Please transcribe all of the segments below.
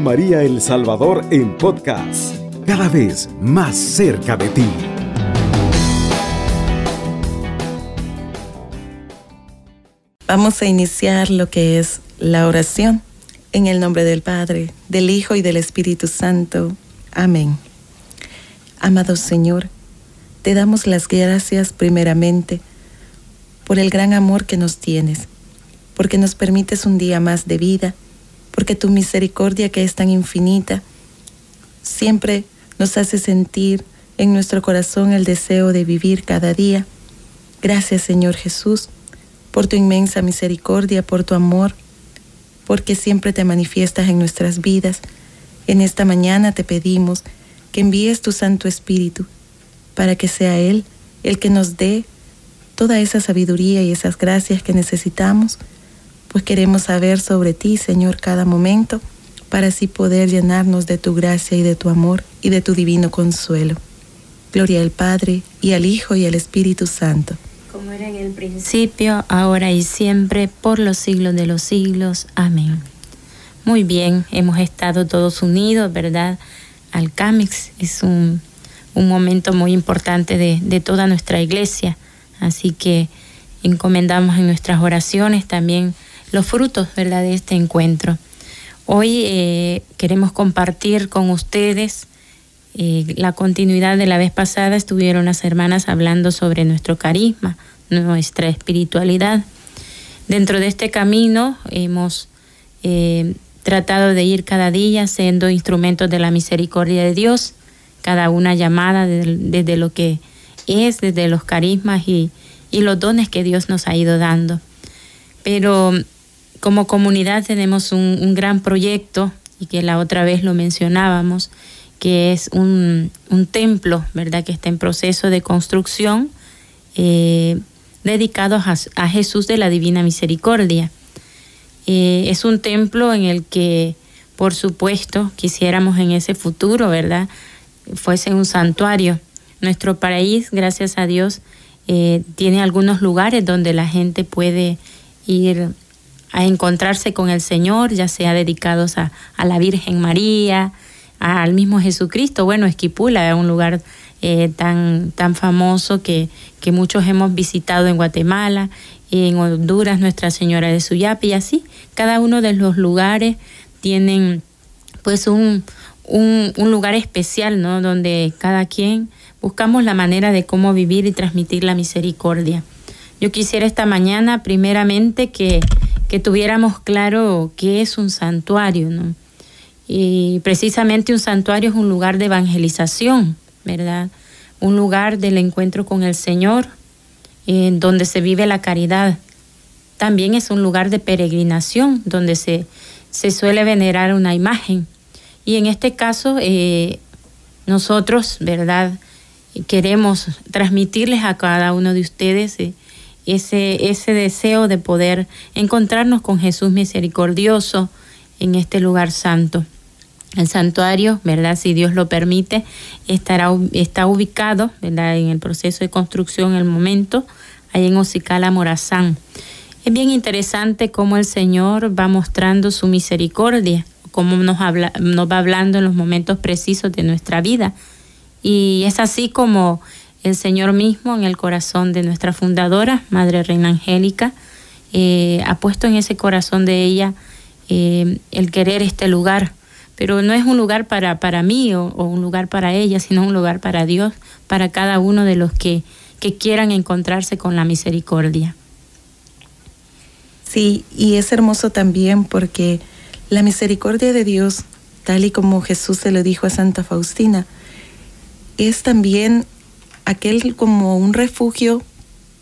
María El Salvador en podcast, cada vez más cerca de ti. Vamos a iniciar lo que es la oración en el nombre del Padre, del Hijo y del Espíritu Santo. Amén. Amado Señor, te damos las gracias primeramente por el gran amor que nos tienes, porque nos permites un día más de vida porque tu misericordia que es tan infinita siempre nos hace sentir en nuestro corazón el deseo de vivir cada día. Gracias Señor Jesús por tu inmensa misericordia, por tu amor, porque siempre te manifiestas en nuestras vidas. En esta mañana te pedimos que envíes tu Santo Espíritu para que sea Él el que nos dé toda esa sabiduría y esas gracias que necesitamos pues queremos saber sobre ti, Señor, cada momento, para así poder llenarnos de tu gracia y de tu amor y de tu divino consuelo. Gloria al Padre, y al Hijo, y al Espíritu Santo. Como era en el principio, ahora y siempre, por los siglos de los siglos. Amén. Muy bien, hemos estado todos unidos, ¿verdad? Al CAMIX es un, momento muy importante de, de toda nuestra iglesia, así que encomendamos en nuestras oraciones también los frutos ¿verdad? de este encuentro. Hoy eh, queremos compartir con ustedes eh, la continuidad de la vez pasada. Estuvieron las hermanas hablando sobre nuestro carisma, nuestra espiritualidad. Dentro de este camino hemos eh, tratado de ir cada día siendo instrumentos de la misericordia de Dios, cada una llamada desde, lo que es, desde los carismas y, y los dones que Dios nos ha ido dando. Pero como comunidad tenemos un, gran proyecto y que la otra vez lo mencionábamos, que es un, templo, ¿verdad? Que está en proceso de construcción eh, dedicado a, Jesús de la Divina Misericordia. Eh, es un templo en el que, por supuesto, quisiéramos en ese futuro, ¿verdad? Fuese un santuario. Nuestro país, gracias a Dios, eh, tiene algunos lugares donde la gente puede ir a encontrarse con el Señor, ya sea dedicados a, la Virgen María, al mismo Jesucristo. Bueno, Esquipula es un lugar eh, tan, tan famoso que, que muchos hemos visitado en Guatemala, en Honduras, Nuestra Señora de Suyapi y así. Cada uno de los lugares tienen pues un, un, un, lugar especial, ¿no? Donde cada quien buscamos la manera de cómo vivir y transmitir la misericordia. Yo quisiera esta mañana primeramente que que tuviéramos claro qué es un santuario, ¿no? Y precisamente un santuario es un lugar de evangelización, ¿verdad? Un lugar del encuentro con el Señor, en donde se vive la caridad. También es un lugar de peregrinación, donde se, se suele venerar una imagen. Y en este caso, eh, nosotros, ¿verdad? Queremos transmitirles a cada uno de ustedes eh, ese, ese deseo de poder encontrarnos con Jesús misericordioso en este lugar santo. El santuario, ¿verdad? Si Dios lo permite, estará, está ubicado, ¿verdad? En el proceso de construcción en el momento, ahí en Ocicala, Morazán. Es bien interesante cómo el Señor va mostrando su misericordia, cómo nos, habla, nos va hablando en los momentos precisos de nuestra vida. Y es así como el Señor mismo en el corazón de nuestra fundadora, Madre Reina Angélica, eh, ha puesto en ese corazón de ella eh, el querer este lugar, pero no es un lugar para, para mí o, un lugar para ella, sino un lugar para Dios, para cada uno de los que, que quieran encontrarse con la misericordia. Sí, y es hermoso también porque la misericordia de Dios, tal y como Jesús se lo dijo a Santa Faustina, es también aquel como un refugio,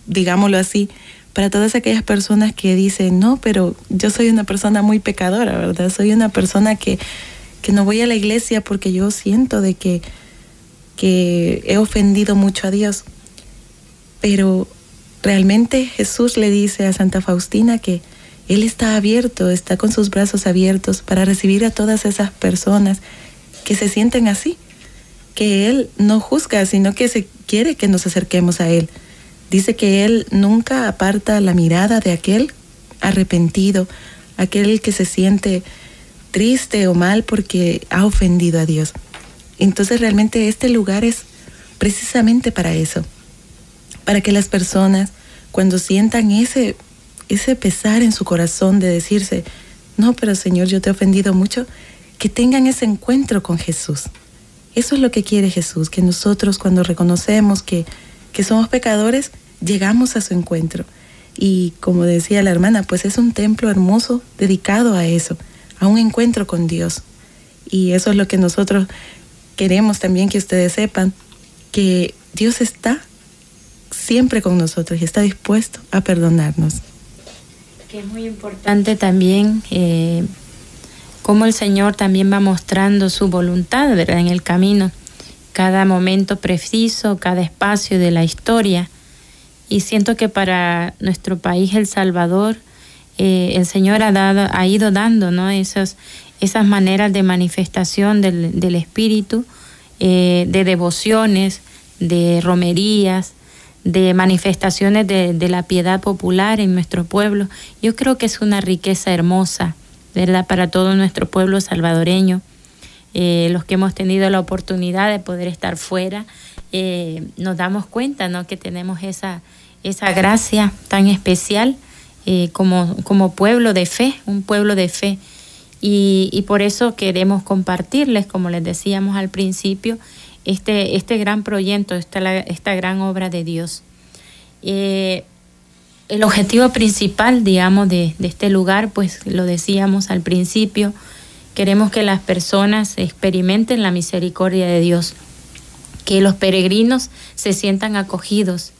digámoslo así, para todas aquellas personas que dicen, no, pero yo soy una persona muy pecadora, ¿verdad? Soy una persona que, que no voy a la iglesia porque yo siento de que, que he ofendido mucho a Dios. Pero realmente Jesús le dice a Santa Faustina que Él está abierto, está con sus brazos abiertos para recibir a todas esas personas que se sienten así, que Él no juzga, sino que se quiere que nos acerquemos a Él. Dice que Él nunca aparta la mirada de aquel arrepentido, aquel que se siente triste o mal porque ha ofendido a Dios. Entonces realmente este lugar es precisamente para eso, para que las personas cuando sientan ese, ese pesar en su corazón de decirse, no, pero Señor, yo te he ofendido mucho, que tengan ese encuentro con Jesús. Eso es lo que quiere Jesús, que nosotros cuando reconocemos que, que somos pecadores, llegamos a su encuentro. Y como decía la hermana, pues es un templo hermoso dedicado a eso, a un encuentro con Dios. Y eso es lo que nosotros queremos también que ustedes sepan, que Dios está siempre con nosotros y está dispuesto a perdonarnos. Que es muy importante también eh, cómo el Señor también va mostrando su voluntad en el camino, cada momento preciso, cada espacio de la historia. Y siento que para nuestro país, El Salvador, eh, el Señor ha, dado, ha ido dando esas, esas maneras de manifestación del, del Espíritu, eh, de devociones, de romerías, de manifestaciones de, de, la piedad popular en nuestro pueblo. Yo creo que es una riqueza hermosa, ¿verdad?, para todo nuestro pueblo salvadoreño. Eh, los que hemos tenido la oportunidad de poder estar fuera, eh, nos damos cuenta, ¿no?, que tenemos esa, esa gracia tan especial eh, como, como pueblo de fe, un pueblo de fe. Y, por eso queremos compartirles, como les decíamos al principio, este, este gran proyecto, esta, esta gran obra de Dios. El objetivo principal, digamos, de, de, este lugar, pues lo decíamos al principio, queremos que las personas experimenten la misericordia de Dios, que los peregrinos se sientan acogidos,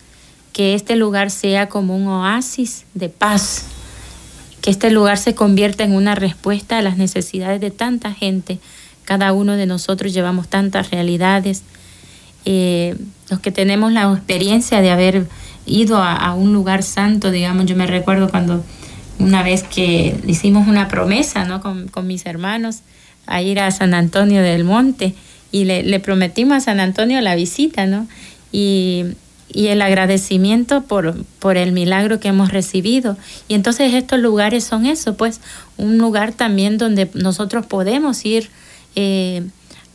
que este lugar sea como un oasis de paz, que este lugar se convierta en una respuesta a las necesidades de tanta gente cada uno de nosotros llevamos tantas realidades. Eh, los que tenemos la experiencia de haber ido a, un lugar santo, digamos, yo me recuerdo cuando una vez que hicimos una promesa ¿no? con, mis hermanos a ir a San Antonio del Monte y le, prometimos a San Antonio la visita, ¿no? Y, el agradecimiento por, por el milagro que hemos recibido. Y entonces estos lugares son eso, pues un lugar también donde nosotros podemos ir eh,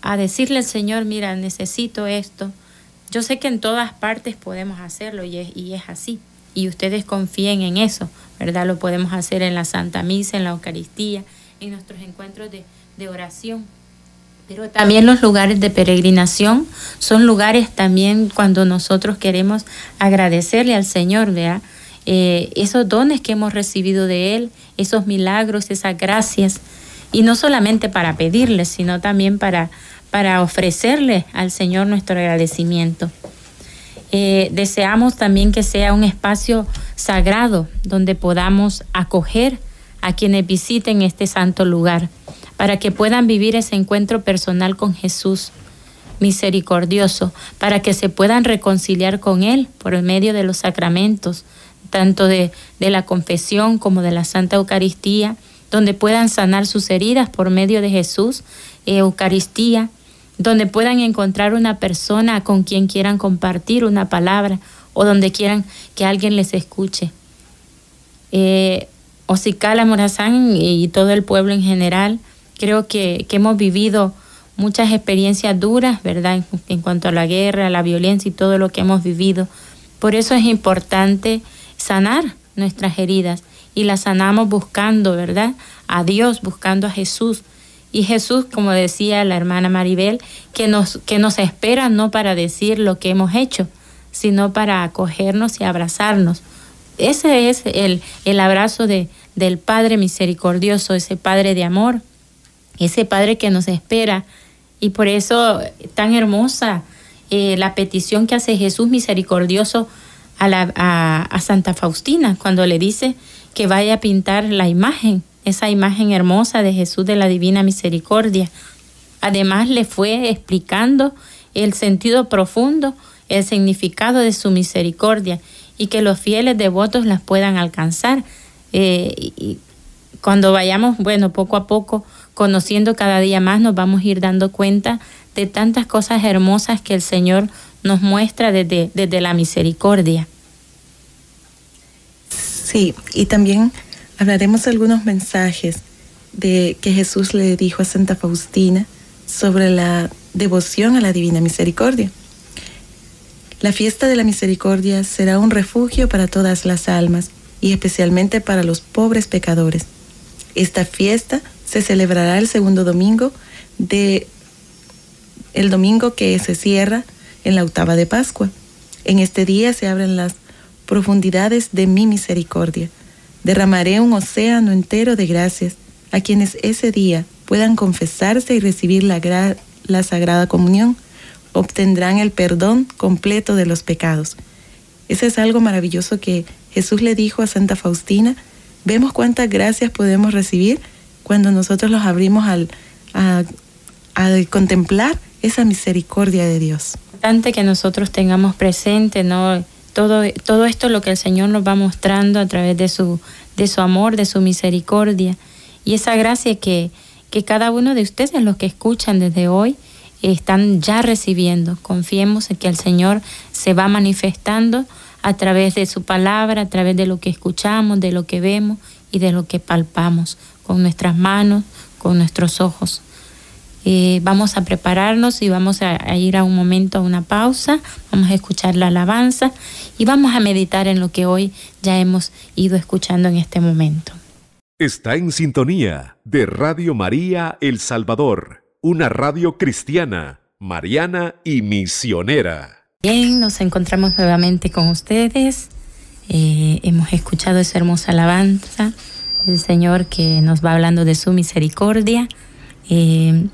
a decirle al Señor, mira, necesito esto. Yo sé que en todas partes podemos hacerlo y es, y es así. Y ustedes confíen en eso, ¿verdad? Lo podemos hacer en la Santa Misa, en la Eucaristía, en nuestros encuentros de, de oración. Pero también los lugares de peregrinación son lugares también cuando nosotros queremos agradecerle al Señor, ¿verdad? Eh, esos dones que hemos recibido de Él, esos milagros, esas gracias y no solamente para pedirle, sino también para, para ofrecerle al Señor nuestro agradecimiento. Eh, deseamos también que sea un espacio sagrado donde podamos acoger a quienes visiten este santo lugar, para que puedan vivir ese encuentro personal con Jesús misericordioso, para que se puedan reconciliar con Él por medio de los sacramentos, tanto de, de la confesión como de la Santa Eucaristía, donde puedan sanar sus heridas por medio de Jesús, Eucaristía, donde puedan encontrar una persona con quien quieran compartir una palabra o donde quieran que alguien les escuche. Eh, Morazán y todo el pueblo en general, creo que, que hemos vivido muchas experiencias duras, ¿verdad? En, en, cuanto a la guerra, la violencia y todo lo que hemos vivido. Por eso es importante sanar nuestras heridas y la sanamos buscando, ¿verdad? A Dios, buscando a Jesús. Y Jesús, como decía la hermana Maribel, que nos, que nos espera no para decir lo que hemos hecho, sino para acogernos y abrazarnos. Ese es el, el abrazo de, del Padre misericordioso, ese Padre de amor, ese Padre que nos espera. Y por eso tan hermosa eh, la petición que hace Jesús misericordioso a, la, a, a Santa Faustina cuando le dice que vaya a pintar la imagen, esa imagen hermosa de Jesús de la Divina Misericordia. Además le fue explicando el sentido profundo, el significado de su misericordia y que los fieles devotos las puedan alcanzar. Eh, y cuando vayamos, bueno, poco a poco, conociendo cada día más, nos vamos a ir dando cuenta de tantas cosas hermosas que el Señor nos muestra desde, desde la misericordia. Sí, y también hablaremos algunos mensajes de que Jesús le dijo a Santa Faustina sobre la devoción a la Divina Misericordia. La fiesta de la misericordia será un refugio para todas las almas y especialmente para los pobres pecadores. Esta fiesta se celebrará el segundo domingo de el domingo que se cierra en la octava de Pascua. En este día se abren las profundidades de mi misericordia. Derramaré un océano entero de gracias a quienes ese día puedan confesarse y recibir la, la Sagrada Comunión. Obtendrán el perdón completo de los pecados. Ese es algo maravilloso que Jesús le dijo a Santa Faustina. Vemos cuántas gracias podemos recibir cuando nosotros los abrimos al, a, a contemplar esa misericordia de Dios. Importante que nosotros tengamos presente, ¿no? Todo, todo esto lo que el Señor nos va mostrando a través de su, de su amor, de su misericordia y esa gracia que, que cada uno de ustedes, los que escuchan desde hoy, están ya recibiendo. Confiemos en que el Señor se va manifestando a través de su palabra, a través de lo que escuchamos, de lo que vemos y de lo que palpamos con nuestras manos, con nuestros ojos. Eh, vamos a prepararnos y vamos a, ir a un momento, a una pausa, vamos a escuchar la alabanza y vamos a meditar en lo que hoy ya hemos ido escuchando en este momento. Está en sintonía de Radio María El Salvador, una radio cristiana, mariana y misionera. Bien, nos encontramos nuevamente con ustedes. Eh, hemos escuchado esa hermosa alabanza del Señor que nos va hablando de su misericordia. Eh,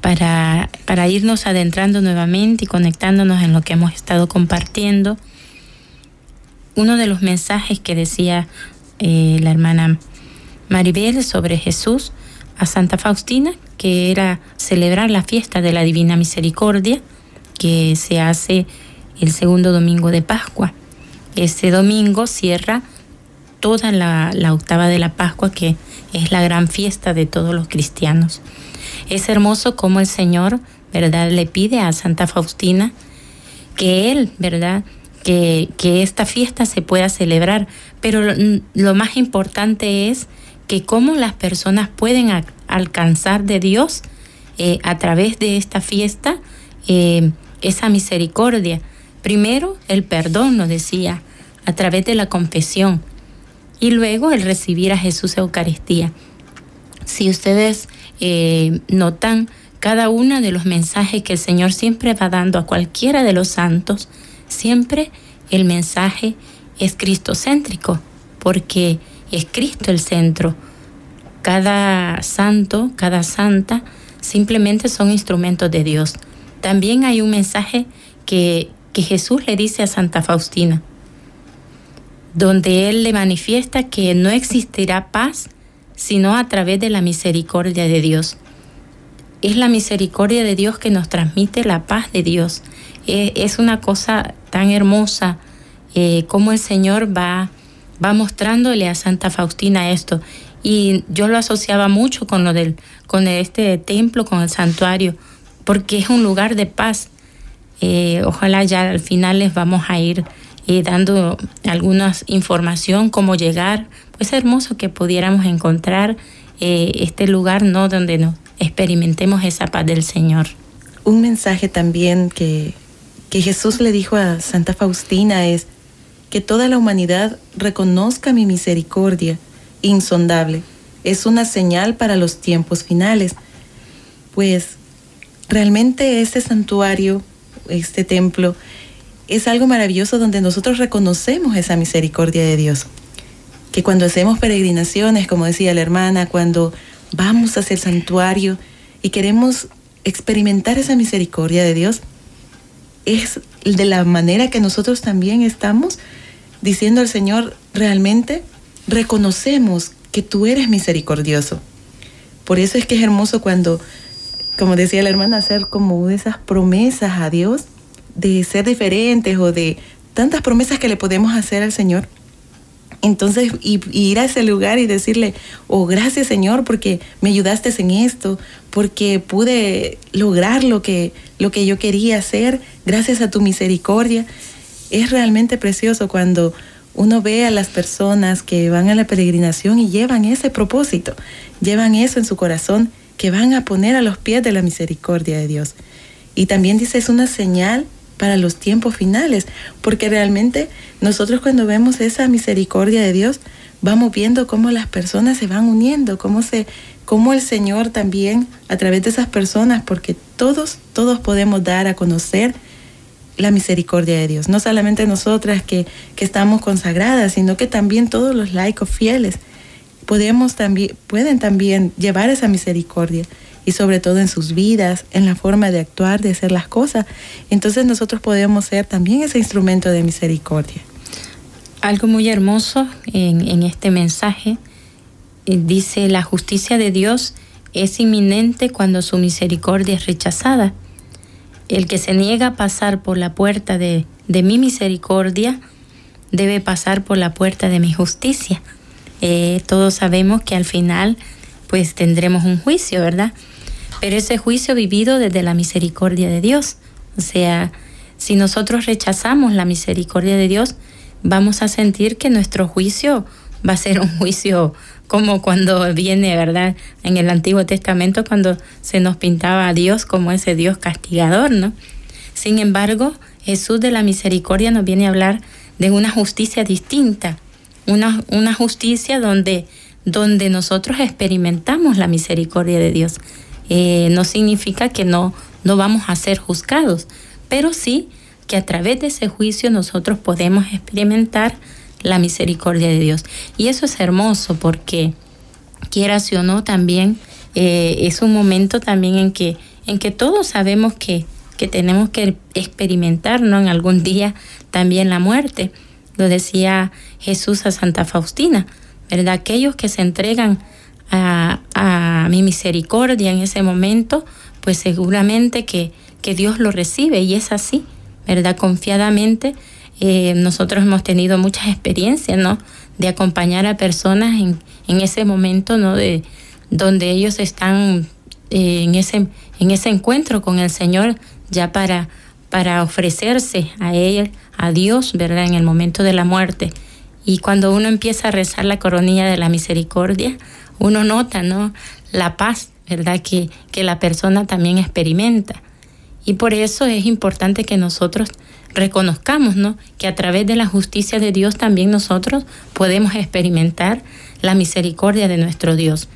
para, para irnos adentrando nuevamente y conectándonos en lo que hemos estado compartiendo. Uno de los mensajes que decía eh, la hermana Maribel sobre Jesús a Santa Faustina, que era celebrar la fiesta de la Divina Misericordia, que se hace el segundo domingo de Pascua. Este domingo cierra toda la, la octava de la Pascua, que es la gran fiesta de todos los cristianos. Es hermoso como el Señor, ¿verdad?, le pide a Santa Faustina que Él, ¿verdad?, que, que esta fiesta se pueda celebrar. Pero lo, más importante es que cómo las personas pueden alcanzar de Dios eh, a través de esta fiesta eh, esa misericordia. Primero, el perdón, nos decía, a través de la confesión. Y luego el recibir a Jesús Eucaristía. Si ustedes eh, notan cada uno de los mensajes que el Señor siempre va dando a cualquiera de los santos, siempre el mensaje es cristocéntrico, porque es Cristo el centro. Cada santo, cada santa, simplemente son instrumentos de Dios. También hay un mensaje que, que Jesús le dice a Santa Faustina, donde Él le manifiesta que no existirá paz sino a través de la misericordia de Dios. Es la misericordia de Dios que nos transmite la paz de Dios. Es una cosa tan hermosa eh, como el Señor va, va mostrándole a Santa Faustina esto. Y yo lo asociaba mucho con lo del, con este templo, con el santuario, porque es un lugar de paz. Eh, ojalá ya al final les vamos a ir eh, dando alguna información, cómo llegar, es hermoso que pudiéramos encontrar eh, este lugar, ¿no? Donde nos experimentemos esa paz del Señor. Un mensaje también que, que Jesús le dijo a Santa Faustina es que toda la humanidad reconozca mi misericordia insondable. Es una señal para los tiempos finales. Pues realmente este santuario, este templo, es algo maravilloso donde nosotros reconocemos esa misericordia de Dios que cuando hacemos peregrinaciones, como decía la hermana, cuando vamos hacia el santuario y queremos experimentar esa misericordia de Dios, es de la manera que nosotros también estamos diciendo al Señor, realmente reconocemos que tú eres misericordioso. Por eso es que es hermoso cuando, como decía la hermana, hacer como esas promesas a Dios de ser diferentes o de tantas promesas que le podemos hacer al Señor entonces, y, ir a ese lugar y decirle, oh, gracias Señor, porque me ayudaste en esto, porque pude lograr lo que, lo que yo quería hacer, gracias a tu misericordia. Es realmente precioso cuando uno ve a las personas que van a la peregrinación y llevan ese propósito, llevan eso en su corazón que van a poner a los pies de la misericordia de Dios. Y también dice, es una señal para los tiempos finales, porque realmente nosotros cuando vemos esa misericordia de Dios, vamos viendo cómo las personas se van uniendo, cómo se cómo el Señor también a través de esas personas, porque todos todos podemos dar a conocer la misericordia de Dios. No solamente nosotras que, que estamos consagradas, sino que también todos los laicos fieles podemos también, pueden también llevar esa misericordia y sobre todo en sus vidas, en la forma de actuar, de hacer las cosas. Entonces nosotros podemos ser también ese instrumento de misericordia. Algo muy hermoso en, este mensaje eh, dice, la justicia de Dios es inminente cuando su misericordia es rechazada. El que se niega a pasar por la puerta de, mi misericordia debe pasar por la puerta de mi justicia. Eh, todos sabemos que al final pues tendremos un juicio, ¿verdad? Pero ese juicio vivido desde la misericordia de Dios. O sea, si nosotros rechazamos la misericordia de Dios, vamos a sentir que nuestro juicio va a ser un juicio como cuando viene, ¿verdad? En el Antiguo Testamento, cuando se nos pintaba a Dios como ese Dios castigador, ¿no? Sin embargo, Jesús de la misericordia nos viene a hablar de una justicia distinta, una, una justicia donde, donde nosotros experimentamos la misericordia de Dios. Eh, no significa que no, no vamos a ser juzgados, pero sí que a través de ese juicio nosotros podemos experimentar la misericordia de Dios. Y eso es hermoso porque, quieras o no, también eh, es un momento también en que, en que todos sabemos que, que tenemos que experimentar ¿no? en algún día también la muerte. Lo decía Jesús a Santa Faustina, ¿verdad? Aquellos que se entregan a, a mi misericordia en ese momento, pues seguramente que, que Dios lo recibe y es así, ¿verdad? Confiadamente eh, nosotros hemos tenido muchas experiencias, ¿no? De acompañar a personas en, en ese momento, ¿no? De donde ellos están eh, en, ese, en ese encuentro con el Señor ya para, para ofrecerse a Él, a Dios, ¿verdad? En el momento de la muerte. Y cuando uno empieza a rezar la coronilla de la misericordia, uno nota, ¿no? La paz, ¿verdad? Que, que la persona también experimenta. Y por eso es importante que nosotros reconozcamos ¿no? que a través de la justicia de Dios también nosotros podemos experimentar la misericordia de nuestro Dios.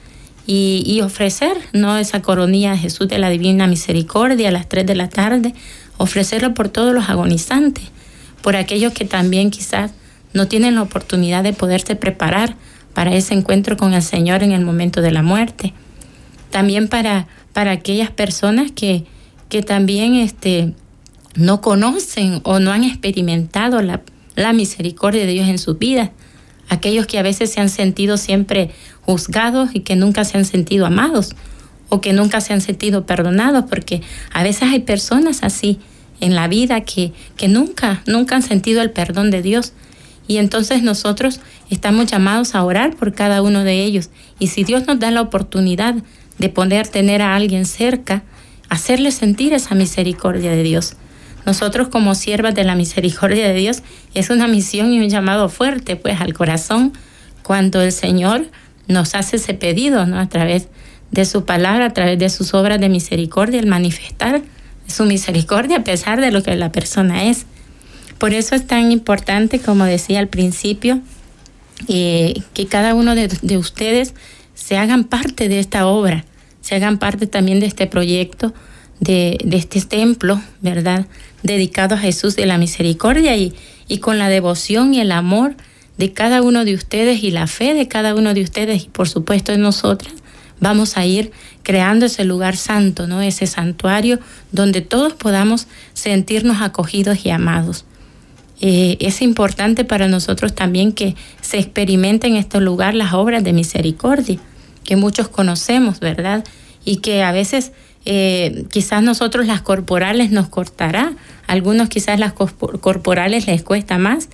Y, ofrecer ¿no? esa coronilla a Jesús de la Divina Misericordia a las 3 de la tarde, ofrecerlo por todos los agonizantes, por aquellos que también quizás no tienen la oportunidad de poderse preparar para ese encuentro con el Señor en el momento de la muerte. También para, para aquellas personas que, que también este, no conocen o no han experimentado la, misericordia de Dios en su vida. Aquellos que a veces se han sentido siempre juzgados y que nunca se han sentido amados o que nunca se han sentido perdonados, porque a veces hay personas así en la vida que, que nunca, nunca han sentido el perdón de Dios. Y entonces nosotros estamos llamados a orar por cada uno de ellos. Y si Dios nos da la oportunidad de poder tener a alguien cerca, hacerle sentir esa misericordia de Dios. Nosotros como siervas de la misericordia de Dios es una misión y un llamado fuerte pues al corazón cuando el Señor nos hace ese pedido, ¿no? A través de su palabra, a través de sus obras de misericordia, el manifestar su misericordia a pesar de lo que la persona es. Por eso es tan importante, como decía al principio, eh, que cada uno de, de ustedes se hagan parte de esta obra, se hagan parte también de este proyecto, de, de este templo, ¿verdad? dedicado a Jesús de la misericordia y, y con la devoción y el amor de cada uno de ustedes y la fe de cada uno de ustedes y por supuesto de nosotras, vamos a ir creando ese lugar santo, ¿no? Ese santuario donde todos podamos sentirnos acogidos y amados. Eh, es importante para nosotros también que se experimenten en este lugar las obras de misericordia, que muchos conocemos, ¿verdad? Y que a veces eh, quizás nosotros las corporales nos cortará, algunos quizás las corporales les cuesta más,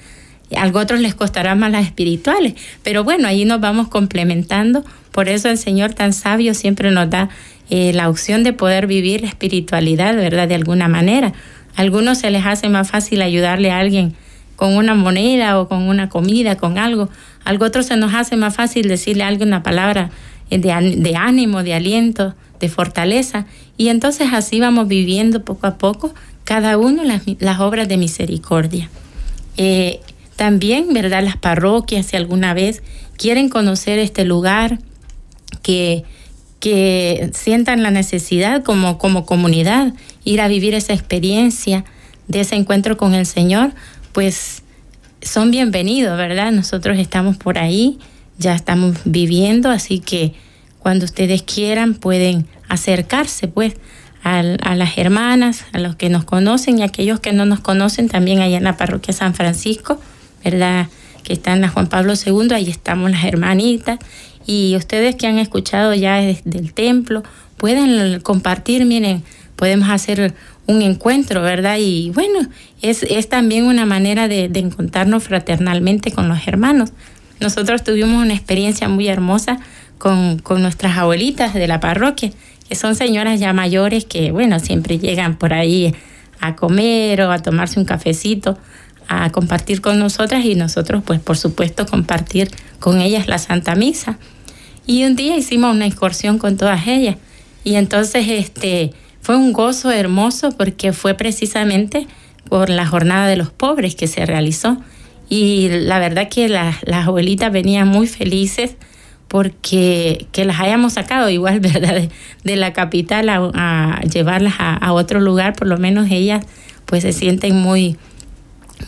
a otros les costará más las espirituales, pero bueno, ahí nos vamos complementando, por eso el Señor tan sabio siempre nos da eh, la opción de poder vivir la espiritualidad, ¿verdad? De alguna manera. A algunos se les hace más fácil ayudarle a alguien con una moneda o con una comida, con algo. Algo otro se nos hace más fácil decirle algo, una palabra de, de ánimo, de aliento, de fortaleza. Y entonces así vamos viviendo poco a poco cada uno las, las obras de misericordia. Eh, también, ¿verdad? Las parroquias, si alguna vez quieren conocer este lugar, que, que sientan la necesidad como, como comunidad, ir a vivir esa experiencia de ese encuentro con el Señor, pues son bienvenidos, ¿verdad? Nosotros estamos por ahí, ya estamos viviendo, así que cuando ustedes quieran pueden acercarse, pues, a, las hermanas, a los que nos conocen y a aquellos que no nos conocen también allá en la parroquia San Francisco, ¿verdad? Que está en la Juan Pablo II, ahí estamos las hermanitas. Y ustedes que han escuchado ya del templo, pueden compartir, miren, podemos hacer un encuentro, ¿verdad? Y bueno, es, es también una manera de, de, encontrarnos fraternalmente con los hermanos. Nosotros tuvimos una experiencia muy hermosa con, con nuestras abuelitas de la parroquia que son señoras ya mayores que, bueno, siempre llegan por ahí a comer o a tomarse un cafecito, a compartir con nosotras y nosotros, pues por supuesto, compartir con ellas la Santa Misa. Y un día hicimos una excursión con todas ellas y entonces este fue un gozo hermoso porque fue precisamente por la jornada de los pobres que se realizó y la verdad que las, abuelitas venían muy felices porque que las hayamos sacado igual, ¿verdad? De, la capital a, llevarlas a, otro lugar, por lo menos ellas pues se sienten muy,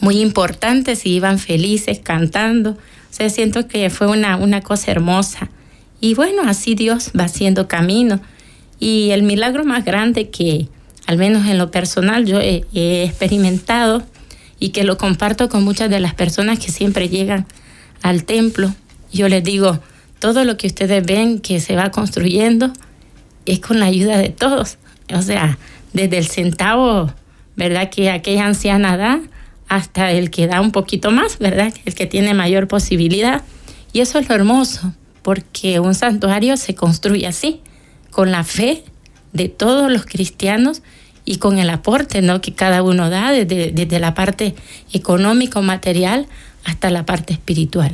muy importantes y iban felices cantando. O sea, siento que fue una, una cosa hermosa. Y bueno, así Dios va haciendo camino. Y el milagro más grande que, al menos en lo personal, yo he, experimentado y que lo comparto con muchas de las personas que siempre llegan al templo, yo les digo, todo lo que ustedes ven que se va construyendo es con la ayuda de todos. O sea, desde el centavo, ¿verdad? Que aquella anciana da, hasta el que da un poquito más, ¿verdad? El que tiene mayor posibilidad. Y eso es lo hermoso, porque un santuario se construye así, con la fe de todos los cristianos y con el aporte ¿no? que cada uno da, desde, desde la parte económico, material, hasta la parte espiritual.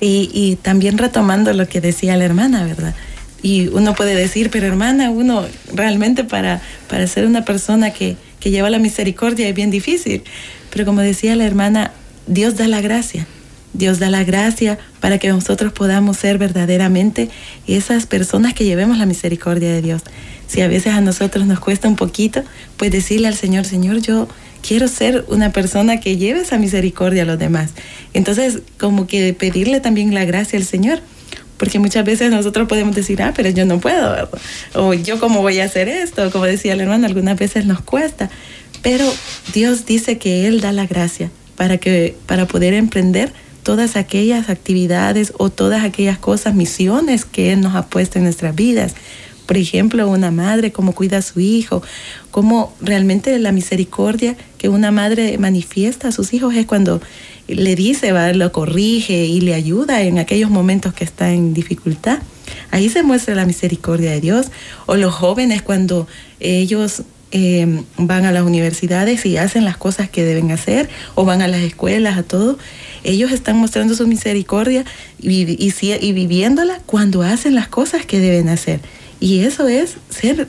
Y, y también retomando lo que decía la hermana, ¿verdad? Y uno puede decir, pero hermana, uno realmente para, para ser una persona que, que lleva la misericordia es bien difícil. Pero como decía la hermana, Dios da la gracia. Dios da la gracia para que nosotros podamos ser verdaderamente esas personas que llevemos la misericordia de Dios. Si a veces a nosotros nos cuesta un poquito, pues decirle al Señor, Señor, yo quiero ser una persona que lleve esa misericordia a los demás. Entonces, como que pedirle también la gracia al Señor. Porque muchas veces nosotros podemos decir, ah, pero yo no puedo, o yo cómo voy a hacer esto, como decía el hermano, algunas veces nos cuesta. Pero Dios dice que Él da la gracia para, que, para poder emprender todas aquellas actividades o todas aquellas cosas, misiones que Él nos ha puesto en nuestras vidas. Por ejemplo, una madre, cómo cuida a su hijo, cómo realmente la misericordia que una madre manifiesta a sus hijos es cuando le dice, va, lo corrige y le ayuda en aquellos momentos que está en dificultad. Ahí se muestra la misericordia de Dios. O los jóvenes cuando ellos eh, van a las universidades y hacen las cosas que deben hacer, o van a las escuelas, a todo, ellos están mostrando su misericordia y, y viviéndola cuando hacen las cosas que deben hacer. Y eso es ser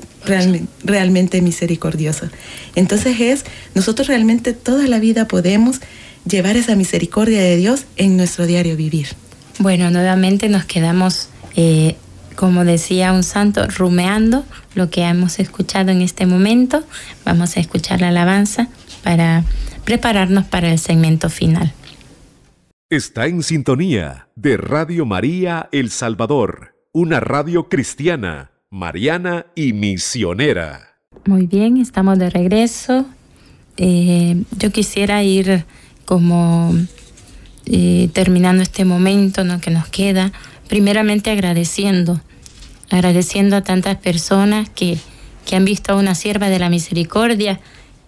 realmente misericordioso. Entonces es, nosotros realmente toda la vida podemos llevar esa misericordia de Dios en nuestro diario vivir. Bueno, nuevamente nos quedamos, eh, como decía un santo, rumeando lo que hemos escuchado en este momento. Vamos a escuchar la alabanza para prepararnos para el segmento final. Está en sintonía de Radio María El Salvador, una radio cristiana mariana y misionera. Muy bien, estamos de regreso. Eh, yo quisiera ir como eh, terminando este momento ¿no? que nos queda, primeramente agradeciendo, agradeciendo a tantas personas que, que han visto a una sierva de la misericordia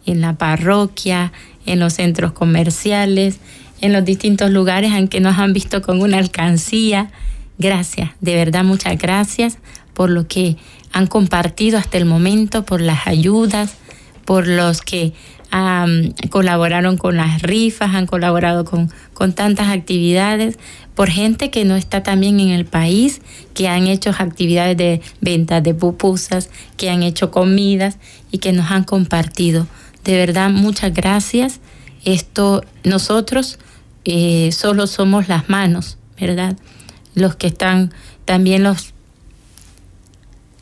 en la parroquia, en los centros comerciales, en los distintos lugares en que nos han visto con una alcancía. Gracias, de verdad muchas gracias por lo que han compartido hasta el momento, por las ayudas, por los que colaboraron con las rifas, han colaborado con, con tantas actividades, por gente que no está también en el país, que han hecho actividades de venta de pupusas, que han hecho comidas y que nos han compartido. De verdad, muchas gracias. Esto, nosotros eh, solo somos las manos, ¿verdad? Los que están, también los,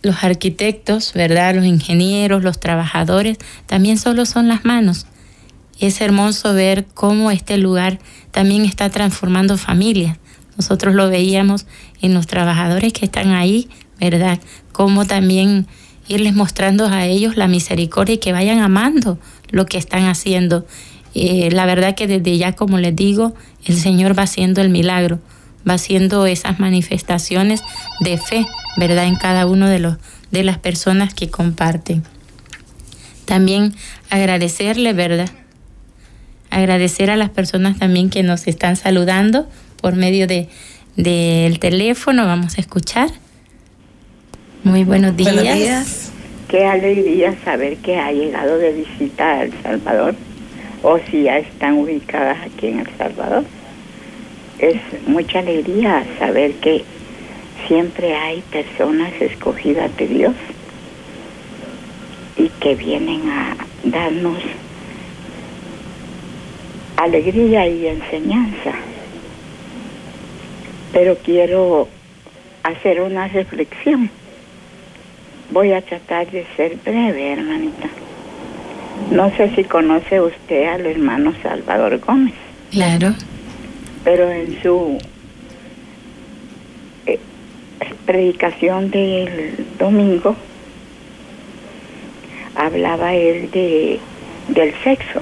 los arquitectos, ¿verdad? Los ingenieros, los trabajadores, también solo son las manos. Es hermoso ver cómo este lugar también está transformando familias. Nosotros lo veíamos en los trabajadores que están ahí, ¿verdad? Cómo también irles mostrando a ellos la misericordia y que vayan amando lo que están haciendo. Eh, la verdad que desde ya, como les digo, el Señor va haciendo el milagro, va haciendo esas manifestaciones de fe, ¿verdad? En cada uno de, los, de las personas que comparten. También agradecerle, ¿verdad? Agradecer a las personas también que nos están saludando por medio de del teléfono. Vamos a escuchar. Muy buenos días. Buenos días. Qué alegría saber que ha llegado de visita a El Salvador o si ya están ubicadas aquí en El Salvador. Es mucha alegría saber que siempre hay personas escogidas de Dios y que vienen a darnos alegría y enseñanza. Pero quiero hacer una reflexión. Voy a tratar de ser breve, hermanita. No sé si conoce usted al hermano Salvador Gómez. Claro. Pero en su eh, predicación del domingo hablaba él de del sexo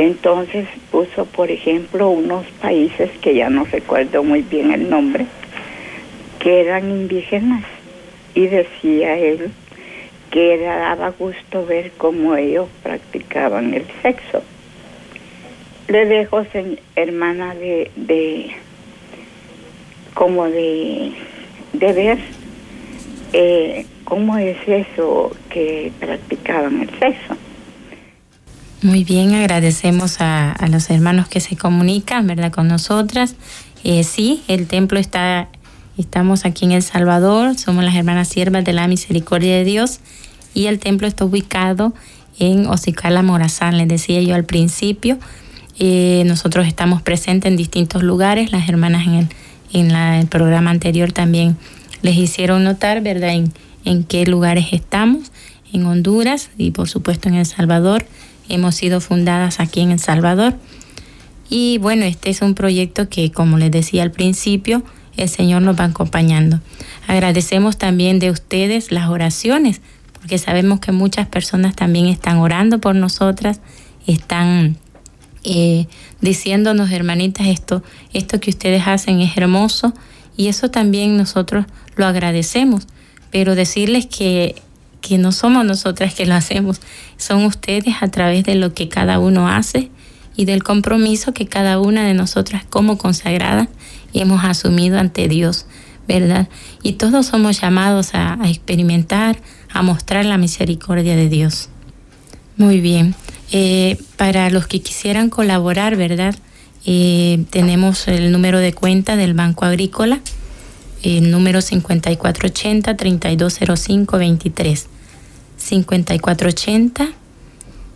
entonces puso, por ejemplo, unos países que ya no recuerdo muy bien el nombre, que eran indígenas, y decía él que era, daba gusto ver cómo ellos practicaban el sexo. Le dejo, hermana, de, como de, de ver eh, cómo es eso que practicaban el sexo. Muy bien, agradecemos a, los hermanos que se comunican, ¿verdad? Con nosotras. Eh, sí, el templo está, estamos aquí en El Salvador, somos las hermanas siervas de la misericordia de Dios y el templo está ubicado en Ocicala Morazán, les decía yo al principio. Eh, nosotros estamos presentes en distintos lugares, las hermanas en el, en el programa anterior también les hicieron notar, ¿verdad?, en, en qué lugares estamos, en Honduras y por supuesto en El Salvador hemos sido fundadas aquí en El Salvador. Y bueno, este es un proyecto que, como les decía al principio, el Señor nos va acompañando. Agradecemos también de ustedes las oraciones, porque sabemos que muchas personas también están orando por nosotras, están eh, diciéndonos, hermanitas, esto, esto que ustedes hacen es hermoso y eso también nosotros lo agradecemos. Pero decirles que que no somos nosotras que lo hacemos, son ustedes a través de lo que cada uno hace y del compromiso que cada una de nosotras como consagrada hemos asumido ante Dios, ¿verdad? Y todos somos llamados a, experimentar, a mostrar la misericordia de Dios. Muy bien. Eh, para los que quisieran colaborar, ¿verdad? Eh, tenemos el número de cuenta del Banco Agrícola el número 5480 3205 23. 5480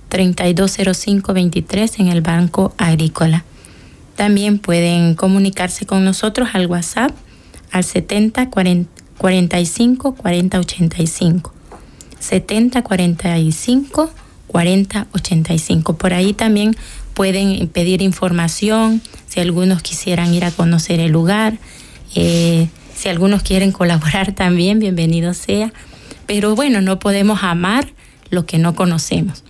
3205 23 en el Banco Agrícola. También pueden comunicarse con nosotros al WhatsApp al 70 45 40 85. 70 45 40 85. Por ahí también pueden pedir información si algunos quisieran ir a conocer el lugar. Eh, si algunos quieren colaborar también, bienvenido sea. Pero bueno, no podemos amar lo que no conocemos.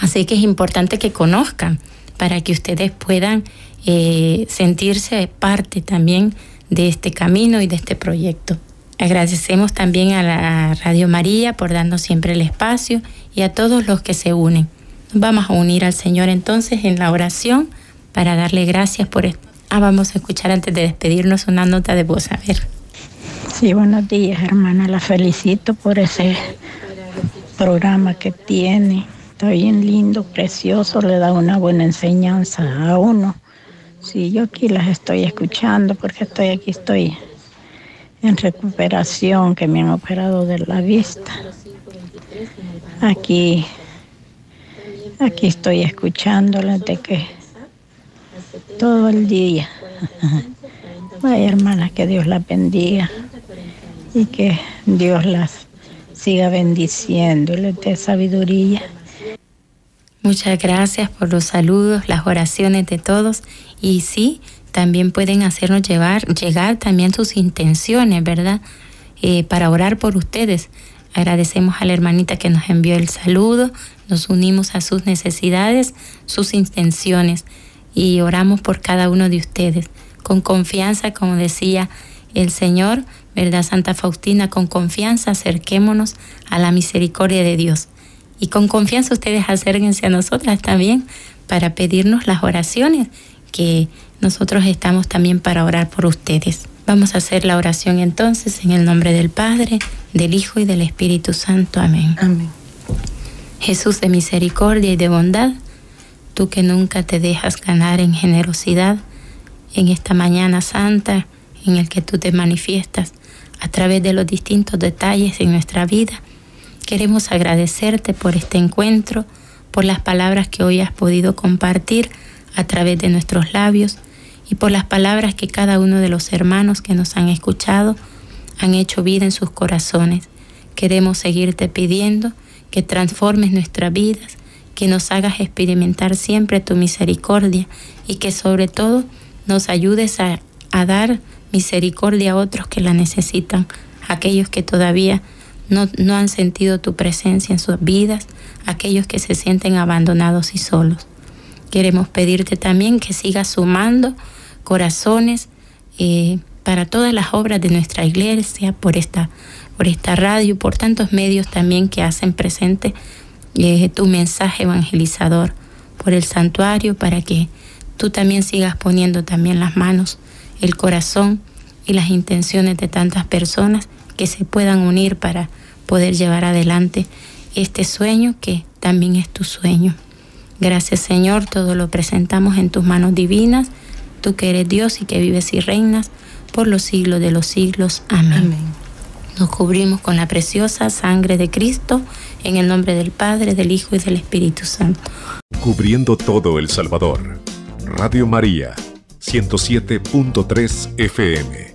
Así que es importante que conozcan para que ustedes puedan eh, sentirse parte también de este camino y de este proyecto. Agradecemos también a la Radio María por darnos siempre el espacio y a todos los que se unen. vamos a unir al Señor entonces en la oración para darle gracias por esto Ah, vamos a escuchar antes de despedirnos una nota de voz, a ver. Sí, buenos días, hermana. La felicito por ese programa que tiene. Está bien lindo, precioso, le da una buena enseñanza a uno. Sí, yo aquí las estoy escuchando porque estoy aquí, estoy en recuperación, que me han operado de la vista. Aquí, aquí estoy escuchándolas de que todo el día. Vaya hermanas, que Dios las bendiga y que Dios las siga bendiciendo y les sabiduría. Muchas gracias por los saludos, las oraciones de todos y sí, también pueden hacernos llevar, llegar también sus intenciones, ¿verdad? Eh, para orar por ustedes. Agradecemos a la hermanita que nos envió el saludo, nos unimos a sus necesidades, sus intenciones y oramos por cada uno de ustedes. Con confianza, como decía el Señor, ¿verdad? Santa Faustina, con confianza acerquémonos a la misericordia de Dios. Y con confianza ustedes acérquense a nosotras también para pedirnos las oraciones que nosotros estamos también para orar por ustedes. Vamos a hacer la oración entonces en el nombre del Padre, del Hijo y del Espíritu Santo. Amén. Amén. Jesús de misericordia y de bondad, tú que nunca te dejas ganar en generosidad, en esta mañana santa en el que tú te manifiestas a través de los distintos detalles en nuestra vida, queremos agradecerte por este encuentro, por las palabras que hoy has podido compartir a través de nuestros labios y por las palabras que cada uno de los hermanos que nos han escuchado han hecho vida en sus corazones. Queremos seguirte pidiendo que transformes nuestras vidas, que nos hagas experimentar siempre tu misericordia y que sobre todo nos ayudes a, dar misericordia a otros que la necesitan, aquellos que todavía no, no han sentido tu presencia en sus vidas, aquellos que se sienten abandonados y solos. Queremos pedirte también que sigas sumando corazones eh, para todas las obras de nuestra iglesia, por esta, por esta radio, por tantos medios también que hacen presente eh, tu mensaje evangelizador, por el santuario, para que tú también sigas poniendo también las manos, el corazón y las intenciones de tantas personas que se puedan unir para poder llevar adelante este sueño que también es tu sueño. Gracias Señor, todo lo presentamos en tus manos divinas, tú que eres Dios y que vives y reinas por los siglos de los siglos. Amén. Nos cubrimos con la preciosa sangre de Cristo, en el nombre del Padre, del Hijo y del Espíritu Santo. Cubriendo todo El Salvador. Radio María, 107.3 FM.